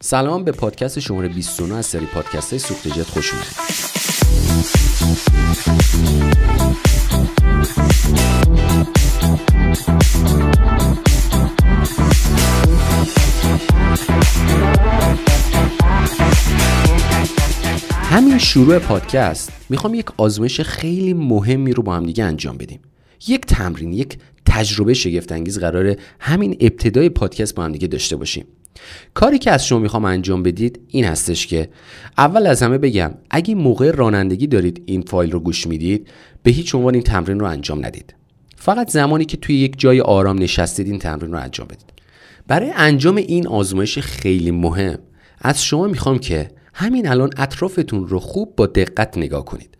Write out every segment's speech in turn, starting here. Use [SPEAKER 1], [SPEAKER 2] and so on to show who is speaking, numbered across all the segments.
[SPEAKER 1] سلام به پادکست شماره 29 از سری پادکست های سوخت جت خوش اومدید. همین شروع پادکست می‌خوام یک آزمایش خیلی مهمی رو با هم دیگه انجام بدیم. یک تمرین یک تجربه شگفت انگیز قراره همین ابتدای پادکست با هم دیگه داشته باشیم. کاری که از شما می‌خوام انجام بدید این هستش که اول از همه بگم اگه موقع رانندگی دارید این فایل رو گوش می‌دید به هیچ عنوان این تمرین رو انجام ندید. فقط زمانی که توی یک جای آرام نشستید این تمرین رو انجام بدید. برای انجام این آزمایش خیلی مهم از شما می‌خوام که همین الان اطرافتون رو خوب با دقت نگاه کنید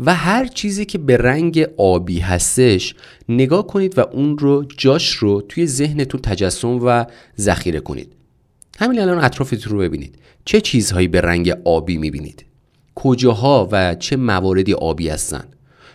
[SPEAKER 1] و هر چیزی که به رنگ آبی هستش نگاه کنید و اون رو جاش رو توی ذهنتون تجسم و ذخیره کنید. همین الان اطرافتون رو ببینید. چه چیزهایی به رنگ آبی می‌بینید؟ کجاها و چه مواردی آبی هستن؟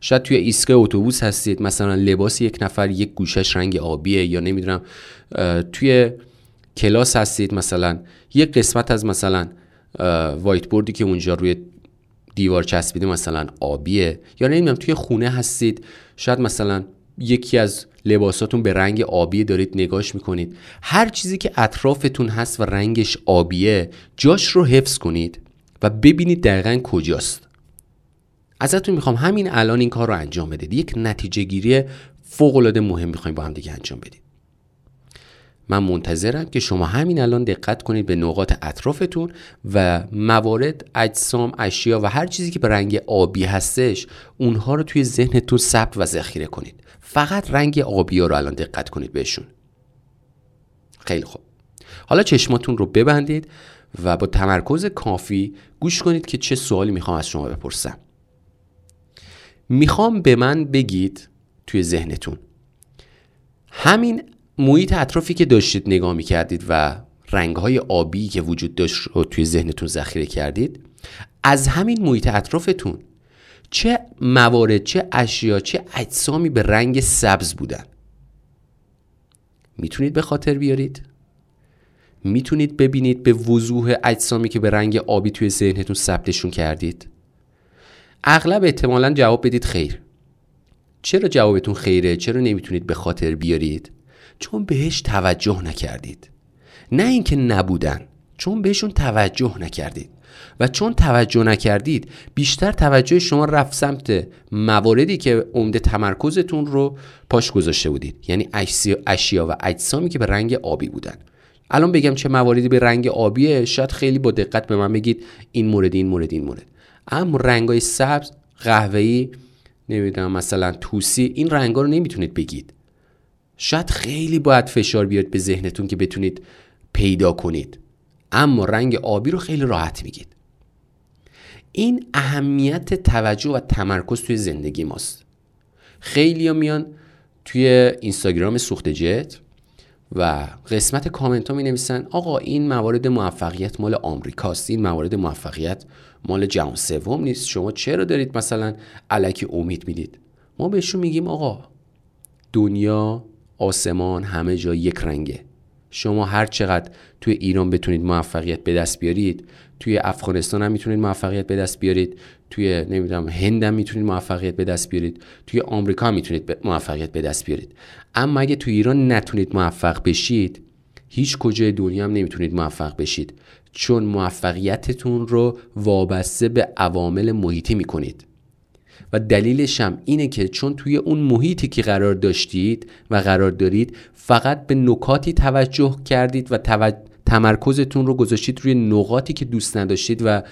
[SPEAKER 1] شاید توی ایستگاه اتوبوس هستید مثلا لباس یک نفر یک گوشش رنگ آبیه یا نمی‌دونم توی کلاس هستید مثلا. یک قسمت از مثلا وایت بوردی که اونجا روی دیوار چسبیده مثلا آبیه یا نمی‌دونم توی خونه هستید. شاید مثلا یکی از لباساتون به رنگ آبی دارید نگاش می‌کنید. هر چیزی که اطرافتون هست و رنگش آبیه جاش رو حفظ کنید و ببینید دقیقا کجاست. ازتون می‌خوام همین الان این کار رو انجام بدید. یک نتیجه گیری فوق العاده مهم می‌خوایم با هم دیگه انجام بدید. من منتظرم که شما همین الان دقت کنید به نقاط اطرافتون و موارد اجسام اشیا و هر چیزی که به رنگ آبی هستش اونها رو توی ذهنتون ثبت و ذخیره کنید. فقط رنگ آبی ها رو الان دقت کنید بهشون. خیلی خوب. حالا چشماتون رو ببندید و با تمرکز کافی گوش کنید که چه سوالی می‌خوام از شما بپرسم. می‌خوام به من بگید توی ذهنتون همین محیط اطرافی که داشتید نگاه می‌کردید و رنگهای آبی که وجود داشت رو توی ذهنتون ذخیره کردید از همین محیط اطرافتون چه موارد چه اشیا چه اجسامی به رنگ سبز بودن. می‌تونید به خاطر بیارید. می‌تونید ببینید به وضوح اجسامی که به رنگ آبی توی ذهنتون ثبتشون کردید. اغلب احتمالا جواب بدید خیر. چرا جوابتون خیره؟ چرا نمی‌تونید به خاطر بیارید؟ چون بهش توجه نکردید. نه اینکه نبودن چون بهشون توجه نکردید. و چون توجه نکردید بیشتر توجه شما رفت سمت مواردی که عمده تمرکزتون رو پاش گذاشته بودید. یعنی اشیا و اجسامی که به رنگ آبی بودن. الان بگم چه مواردی به رنگ آبیه شاید خیلی با دقت به من بگید این مورد این مورد این مورد. اما رنگای سبز قهوه‌ای نمی‌دونم مثلا توسی این رنگا رو نمی‌تونید بگید. شاید خیلی باید فشار بیاد به ذهنتون که بتونید پیدا کنید. اما رنگ آبی رو خیلی راحت میگید. این اهمیت توجه و تمرکز توی زندگی ماست. خیلی ها میان توی اینستاگرام سوخت جت و قسمت کامنت ها می نویسن آقا این موارد موفقیت مال آمریکاست این موارد موفقیت مال جهان سوم نیست شما چرا دارید مثلا علکی امید می‌دید؟ ما بهشون میگیم آقا دنیا آسمان همه جا یک رنگه. شما هر چقدر توی ایران بتونید موفقیت به دست بیارید توی افغانستان هم می‌تونید موفقیت به دست بیارید توی نمی‌دونم هند هم می‌تونید موفقیت به دست بیارید توی آمریکا هم می‌تونید موفقیت به دست بیارید. اما اگه توی ایران نتونید موفق بشید هیچ کجای دنیا هم نمی‌تونید موفق بشید چون موفقیتتون رو وابسته به عوامل محیطی می‌کنید. و دلیلش هم اینه که چون توی اون محیطی که قرار داشتید و قرار دارید فقط به نکاتی توجه کردید و تمرکزتون رو گذاشتید روی نقاطی که دوست نداشتید و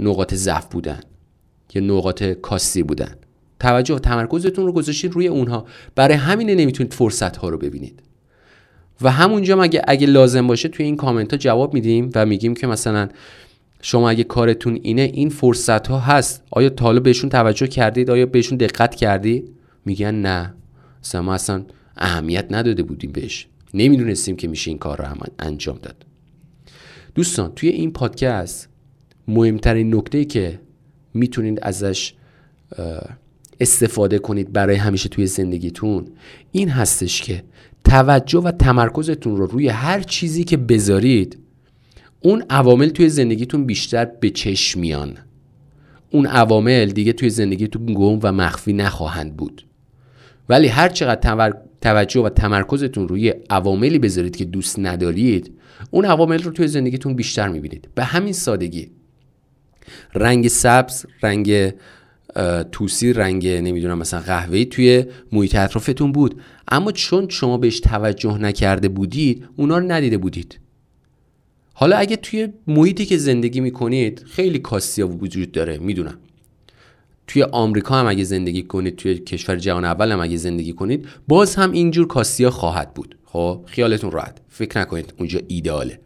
[SPEAKER 1] نقاط ضعف بودن یا نقاط کاسی بودن. توجه و تمرکزتون رو گذاشتید روی اونها. برای همینه نمی‌تونید فرصت ها رو ببینید. و همونجا اگه اگه لازم باشه توی این کامنت ها جواب میدیم و میگیم که مثلا شما اگه کارتون اینه این فرصت ها هست. آیا تا حالا بهشون توجه کردید؟ آیا بهشون دقت کردید میگن نه. ما اصلا اهمیت نداده بودیم بهش. نمی‌دونستیم که میشه این کار رو انجام داد. دوستان توی این پادکست مهمترین نکته که می‌تونید ازش استفاده کنید برای همیشه توی زندگیتون این هستش که توجه و تمرکزتون رو روی هر چیزی که بذارید اون عوامل توی زندگیتون بیشتر به چشم میان. اون عوامل دیگه توی زندگیتون گم و مخفی نخواهند بود. ولی هر چقدر توجه و تمرکزتون روی عواملی بذارید که دوست ندارید اون عوامل رو توی زندگیتون بیشتر می‌بینید. به همین سادگی. رنگ سبز رنگ توسی رنگ نمی‌دونم مثلا قهوه‌ای توی محیط اطرافتون بود. اما چون شما بهش توجه نکرده بودید اونا رو ندیده بودید. حالا اگه توی محیطی که زندگی می‌کنید خیلی کاسیا وجود داره می‌دونم. توی آمریکا هم اگه زندگی کنید توی کشور جهان اول هم اگه زندگی کنید باز هم اینجور کاسیا خواهد بود. خب خیالتون راحت. فکر نکنید اونجا ایداله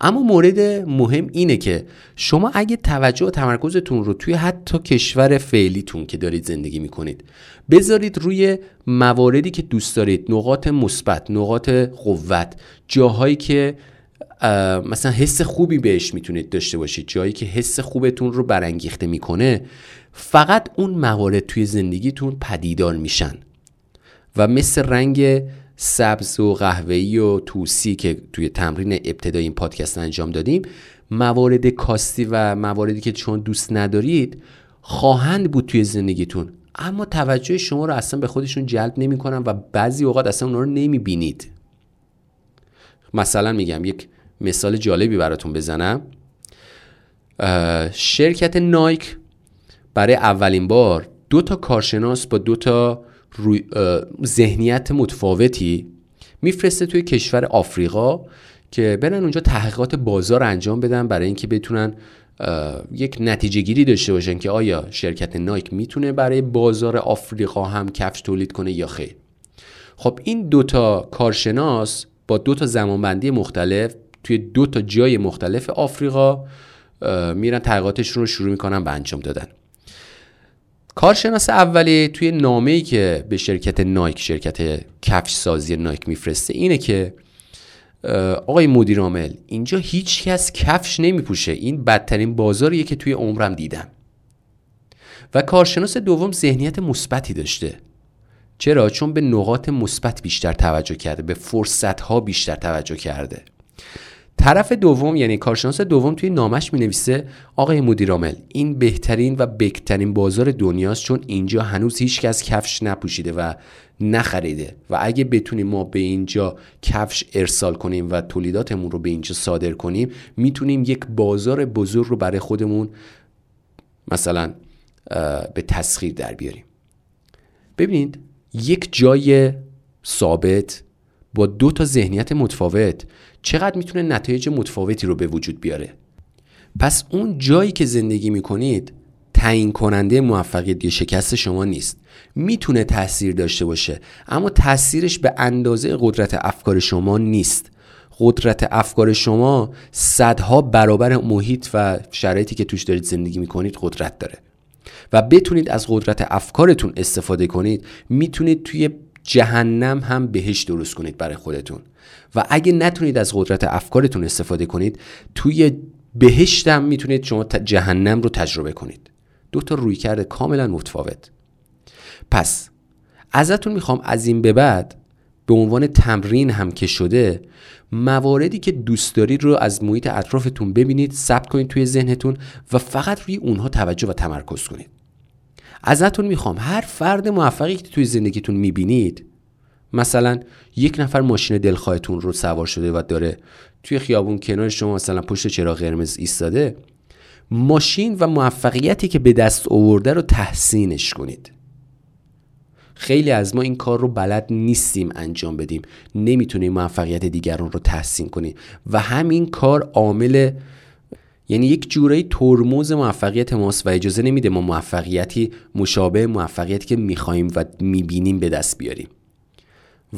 [SPEAKER 1] اما مورد مهم اینه که شما اگه توجه و تمرکزتون رو توی حتی کشور فعلیتون که دارید زندگی می‌کنید بذارید روی مواردی که دوست دارید نقاط مثبت نقاط قوت جاهایی که مثلا حس خوبی بهش می‌تونید داشته باشید. جایی که حس خوبتون رو برانگیخته می‌کنه فقط اون موارد توی زندگیتون پدیدار میشن. و مثل رنگ سبز و قهوه‌ای و توسی که توی تمرین ابتدای این پادکست انجام دادیم موارد کاستی و مواردی که چون دوست ندارید خواهند بود توی زندگیتون. اما توجه شما رو اصلا به خودشون جلب نمی‌کنن و بعضی اوقات اصلا اونا رو نمی‌بینید. مثلا میگم یک مثال جالبی براتون بزنم. شرکت نایک برای اولین بار دو تا کارشناس با دو تا ذهنیت متفاوتی میفرسته توی کشور آفریقا که برن اونجا تحقیقات بازار انجام بدن برای اینکه بتونن یک نتیجه گیری داشته باشن که آیا شرکت نایک می‌تونه برای بازار آفریقا هم کفش تولید کنه یا خیر. خب این دوتا کارشناس با دو تا زمانبندی مختلف توی دو تا جای مختلف آفریقا میرن تحقیقاتشون رو شروع می‌کنن به انجام دادن. کارشناس اولی توی نامه ای که به شرکت نایک شرکت کفش سازی نایک میفرسته اینه که آقای مدیر عامل اینجا هیچ کس کفش نمیپوشه. این بدترین بازاریه که توی عمرم دیدم. و کارشناس دوم ذهنیت مثبتی داشته. چرا؟ چون به نقاط مثبت بیشتر توجه کرده. به فرصت ها بیشتر توجه کرده. طرف دوم یعنی کارشناس دوم توی نامش می نویسه آقای مدیرامل این بهترین و بکترین بازار دنیاست چون اینجا هنوز هیچ کس کفش نپوشیده و نخریده و اگه بتونیم ما به اینجا کفش ارسال کنیم و تولیداتمون رو به اینجا صادر کنیم می‌تونیم یک بازار بزرگ رو برای خودمون مثلا به تسخیر در بیاریم. ببینید یک جای ثابت با دو تا ذهنیت متفاوت. چقدر می‌تونه نتایج متفاوتی رو به وجود بیاره؟ پس اون جایی که زندگی می‌کنید تعیین کننده موفقیت یا شکست شما نیست. می‌تونه تاثیر داشته باشه اما تاثیرش به اندازه قدرت افکار شما نیست. قدرت افکار شما صدها برابر محیط و شرایطی که توش دارید زندگی می‌کنید قدرت داره. و بتونید از قدرت افکارتون استفاده کنید می‌تونید توی جهنم هم بهش درست کنید برای خودتون. و اگه نتونید از قدرت افکارتون استفاده کنید توی بهشت هم می‌تونید شما جهنم رو تجربه کنید. دو تا روی کرده کاملا متفاوت. پس ازتون می‌خوام از این به بعد به عنوان تمرین هم که شده مواردی که دوست دارید رو از محیط اطرافتون ببینید ثبت کنید توی ذهنتون و فقط روی اونها توجه و تمرکز کنید. ازتون می‌خوام. هر فرد موفقی که توی زندگیتون می‌بینید. مثلا یک نفر ماشین دلخواهتون رو سوار شده و داره توی خیابون کنار شما مثلا پشت چراغ قرمز ایستاده ماشین و موفقیتی که به دست آورده رو تحسینش کنید. خیلی از ما این کار رو بلد نیستیم انجام بدیم. نمی‌تونیم موفقیت دیگران رو تحسین کنیم. و همین کار عامل یعنی یک جورایی ترمز موفقیت ماست و اجازه نمیده ما موفقیتی مشابه موفقیتی که می‌خواهیم و می‌بینیم به دست بیاریم.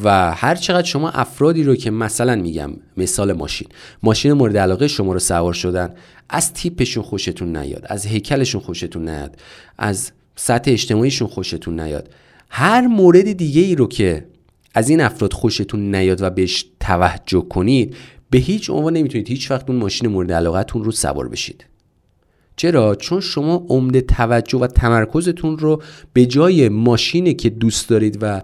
[SPEAKER 1] و هر چقدر شما افرادی رو که مثلا میگم مثال ماشین. ماشین مورد علاقه شما رو سوار شدن از تیپشون خوشتون نیاد از هیکلشون خوشتون نیاد از سطح اجتماعیشون خوشتون نیاد. هر مورد دیگه ای رو که از این افراد خوشتون نیاد و بهش توجه کنید به هیچ عنوان نمی‌تونید هیچ وقت اون ماشین مورد علاقتون رو سوار بشید. چرا؟ چون شما عمده توجه و تمرکزتون رو به جای ماشینی که دوست دارید و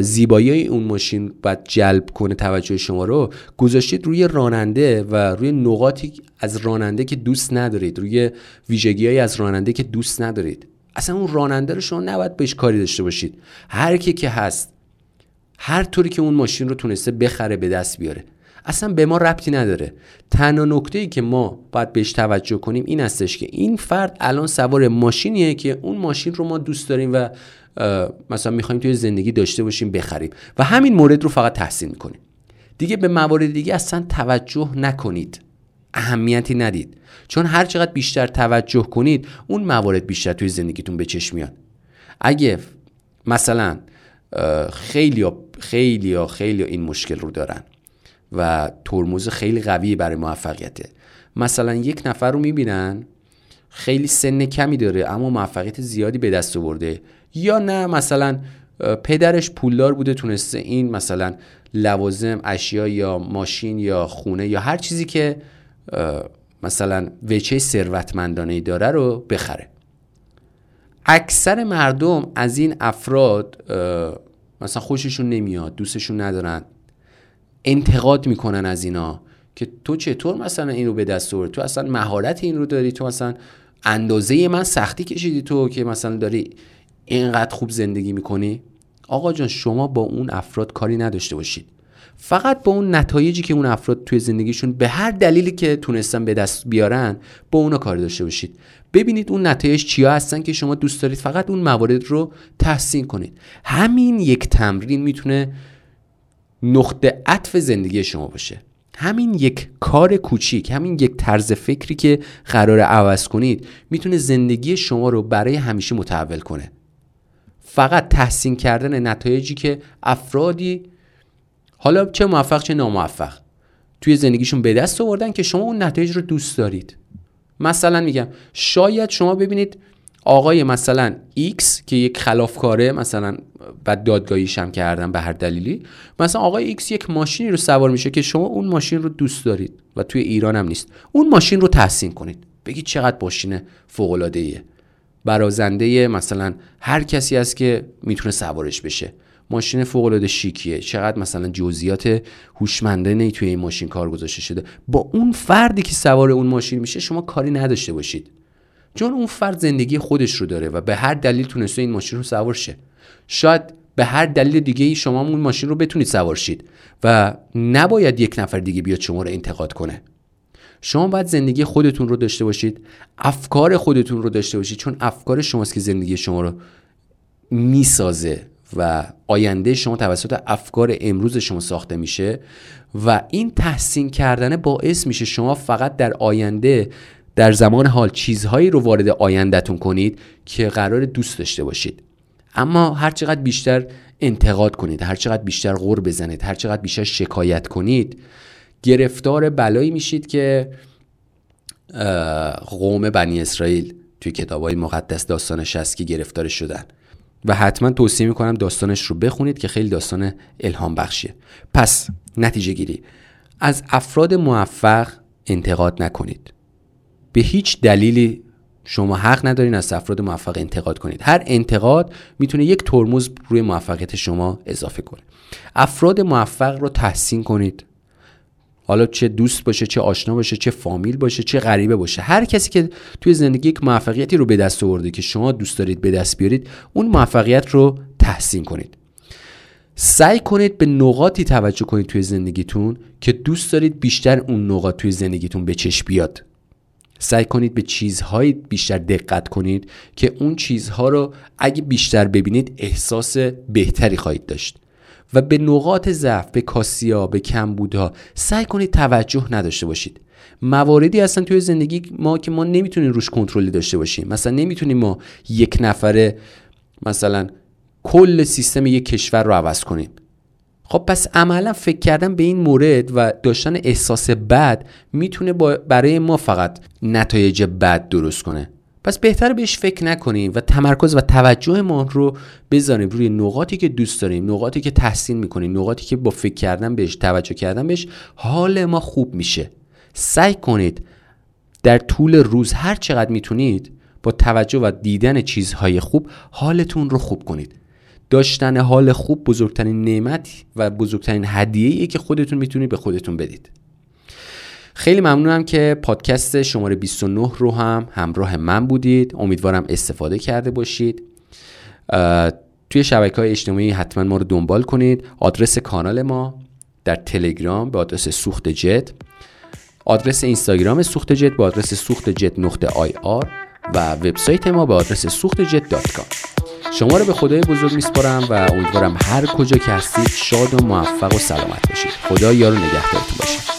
[SPEAKER 1] زیبایی اون ماشین باید جلب کنه توجه شما رو گذاشتید روی راننده و روی نقاطی از راننده که دوست ندارید روی ویژگی از راننده که دوست ندارید. اصلا اون راننده رو شما نباید بهش کاری داشته باشید. هر کی که هست هر طوری که اون ماشین رو تونسته بخره به دست بیاره. اصلا به ما ربطی نداره. تنها نکته ای که ما باید بهش توجه کنیم این هستش که این فرد الان سوار ماشینیه که اون ماشین رو ما دوست داریم و مثلا می‌خوایم توی زندگی داشته باشیم بخریم و همین مورد رو فقط تحسین کنیم دیگه به موارد دیگه اصلا توجه نکنید. اهمیتی ندید. چون هر چقدر بیشتر توجه کنید اون موارد بیشتر توی زندگیتون به چشم میاد. اگه مثلا خیلی خیلی خیلی این مشکل رو دارن. و ترمز خیلی قوی برای موفقیته. مثلا یک نفر رو می‌بینن خیلی سن کمی داره اما موفقیت زیادی به دست آورده. یا نه مثلا پدرش پولدار بوده تونسته این مثلا لوازم اشیا یا ماشین یا خونه یا هر چیزی که مثلا وچه ثروتمندانه داره رو بخره. اکثر مردم از این افراد مثلا خوششون نمیاد دوستشون ندارن. انتقاد می‌کنن از اینا که تو چطور مثلا این رو به دست آوردی؟ تو اصلا مهارت این رو داری؟ تو مثلا اندازه من سختی کشیدی تو که مثلا داری اینقدر خوب زندگی می‌کنی؟ آقا جان شما با اون افراد کاری نداشته باشید. فقط با اون نتایجی که اون افراد توی زندگیشون به هر دلیلی که تونستن به دست بیارن با اونا کار داشته باشید. ببینید اون نتایج چیا هستن که شما دوست دارید فقط اون موارد رو تحسین کنید. همین یک تمرین می‌تونه نقطه عطف زندگی شما باشه. همین یک کار کوچیک همین یک طرز فکری که قرار عوض کنید می‌تونه زندگی شما رو برای همیشه متحول کنه. فقط تحسین کردن نتایجی که افرادی حالا چه موفق چه ناموفق توی زندگیشون به دست آوردن که شما اون نتایج رو دوست دارید. مثلا میگم شاید شما ببینید آقای مثلا X که یک خلافکاره مثلا بعد دادگاهیش هم کردن به هر دلیلی مثلا آقای X یک ماشینی رو سوار میشه که شما اون ماشین رو دوست دارید و توی ایران هم نیست. اون ماشین رو تحسین کنید. بگید چقدر ماشین فوق ایه برازنده مثلا هر کسی است که می‌تونه سوارش بشه. ماشین فوق العاده شیکیه. چقدر مثلا جزئیات هوشمندانه توی این ماشین کار گذاشته شده. با اون فردی که سوار اون ماشین میشه شما کاری نداشته باشید. چون اون فرد زندگی خودش رو داره و به هر دلیل تونسته این ماشین رو سوار شه. شاید به هر دلیل دیگه ای شما اون ماشین رو بتونید سوار شید و نباید یک نفر دیگه بیاد شما رو انتقاد کنه. شما باید زندگی خودتون رو داشته باشید افکار خودتون رو داشته باشید چون افکار شماست که زندگی شما رو می‌سازه و آینده شما توسط افکار امروز شما ساخته میشه و این تحسین کردن باعث میشه شما فقط در آینده در زمان حال چیزهایی رو وارد آیندهتون کنید که قرار دوست داشته باشید. اما هر چقدر بیشتر انتقاد کنید هر چقدر بیشتر غور بزنید هر چقدر بیشتر شکایت کنید گرفتار بلایی میشید که قوم بنی اسرائیل توی کتاب های مقدس داستانش هست که گرفتار شدن. و حتما توصیه می‌کنم داستانش رو بخونید که خیلی داستان الهام بخشیه. پس نتیجه گیری. از افراد موفق انتقاد نکنید. به هیچ دلیلی شما حق ندارین از افراد موفق انتقاد کنید. هر انتقاد می‌تونه یک ترمز روی موفقیت شما اضافه کنه. افراد موفق رو تحسین کنید. حالا چه دوست باشه چه آشنا باشه چه فامیل باشه چه غریبه باشه. هر کسی که توی زندگی یک موفقیتی رو به دست آورده که شما دوست دارید به دست بیارید اون موفقیت رو تحسین کنید. سعی کنید به نقاطی توجه کنید توی زندگیتون که دوست دارید بیشتر اون نقاط توی زندگیتون به چشم بیاد. سعی کنید به چیزهایی بیشتر دقت کنید که اون چیزها رو اگه بیشتر ببینید احساس بهتری خواهید داشت. و به نقاط ضعف به کاسیا به کمبودها سعی کنید توجه نداشته باشید. مواردی هستن توی زندگی ما که ما نمی‌تونیم روش کنترلی داشته باشیم. مثلا نمی‌تونیم ما یک نفره مثلا کل سیستم یک کشور رو عوض کنیم. خب پس عملا فکر کردن به این مورد و داشتن احساس بد می‌تونه برای ما فقط نتایج بد درست کنه. پس بهتر بهش فکر نکنیم و تمرکز و توجه ما رو بذاریم روی نقاطی که دوست داریم نقاطی که تحسین می‌کنیم نقاطی که با فکر کردن بهش توجه کردن بهش حال ما خوب میشه. سعی کنید در طول روز هر چقدر می‌تونید با توجه و دیدن چیزهای خوب حالتون رو خوب کنید. داشتن حال خوب بزرگترین نعمت و بزرگترین هدیه که خودتون می‌تونید به خودتون بدید. خیلی ممنونم که پادکست شماره 29 رو هم همراه من بودید. امیدوارم استفاده کرده باشید. توی شبکه های اجتماعی حتما ما رو دنبال کنید. آدرس کانال ما در تلگرام به آدرس سوخت جت آدرس اینستاگرام سوخت جت به آدرس سوخت جت نقطه آی آر و وبسایت ما به آدرس سوخت جت dot com. شما رو به خدای بزرگ میسپارم و امیدوارم هر کجا که هستید شاد و موفق و سلامت باشید. خدا یار و نگهدارتون باشه.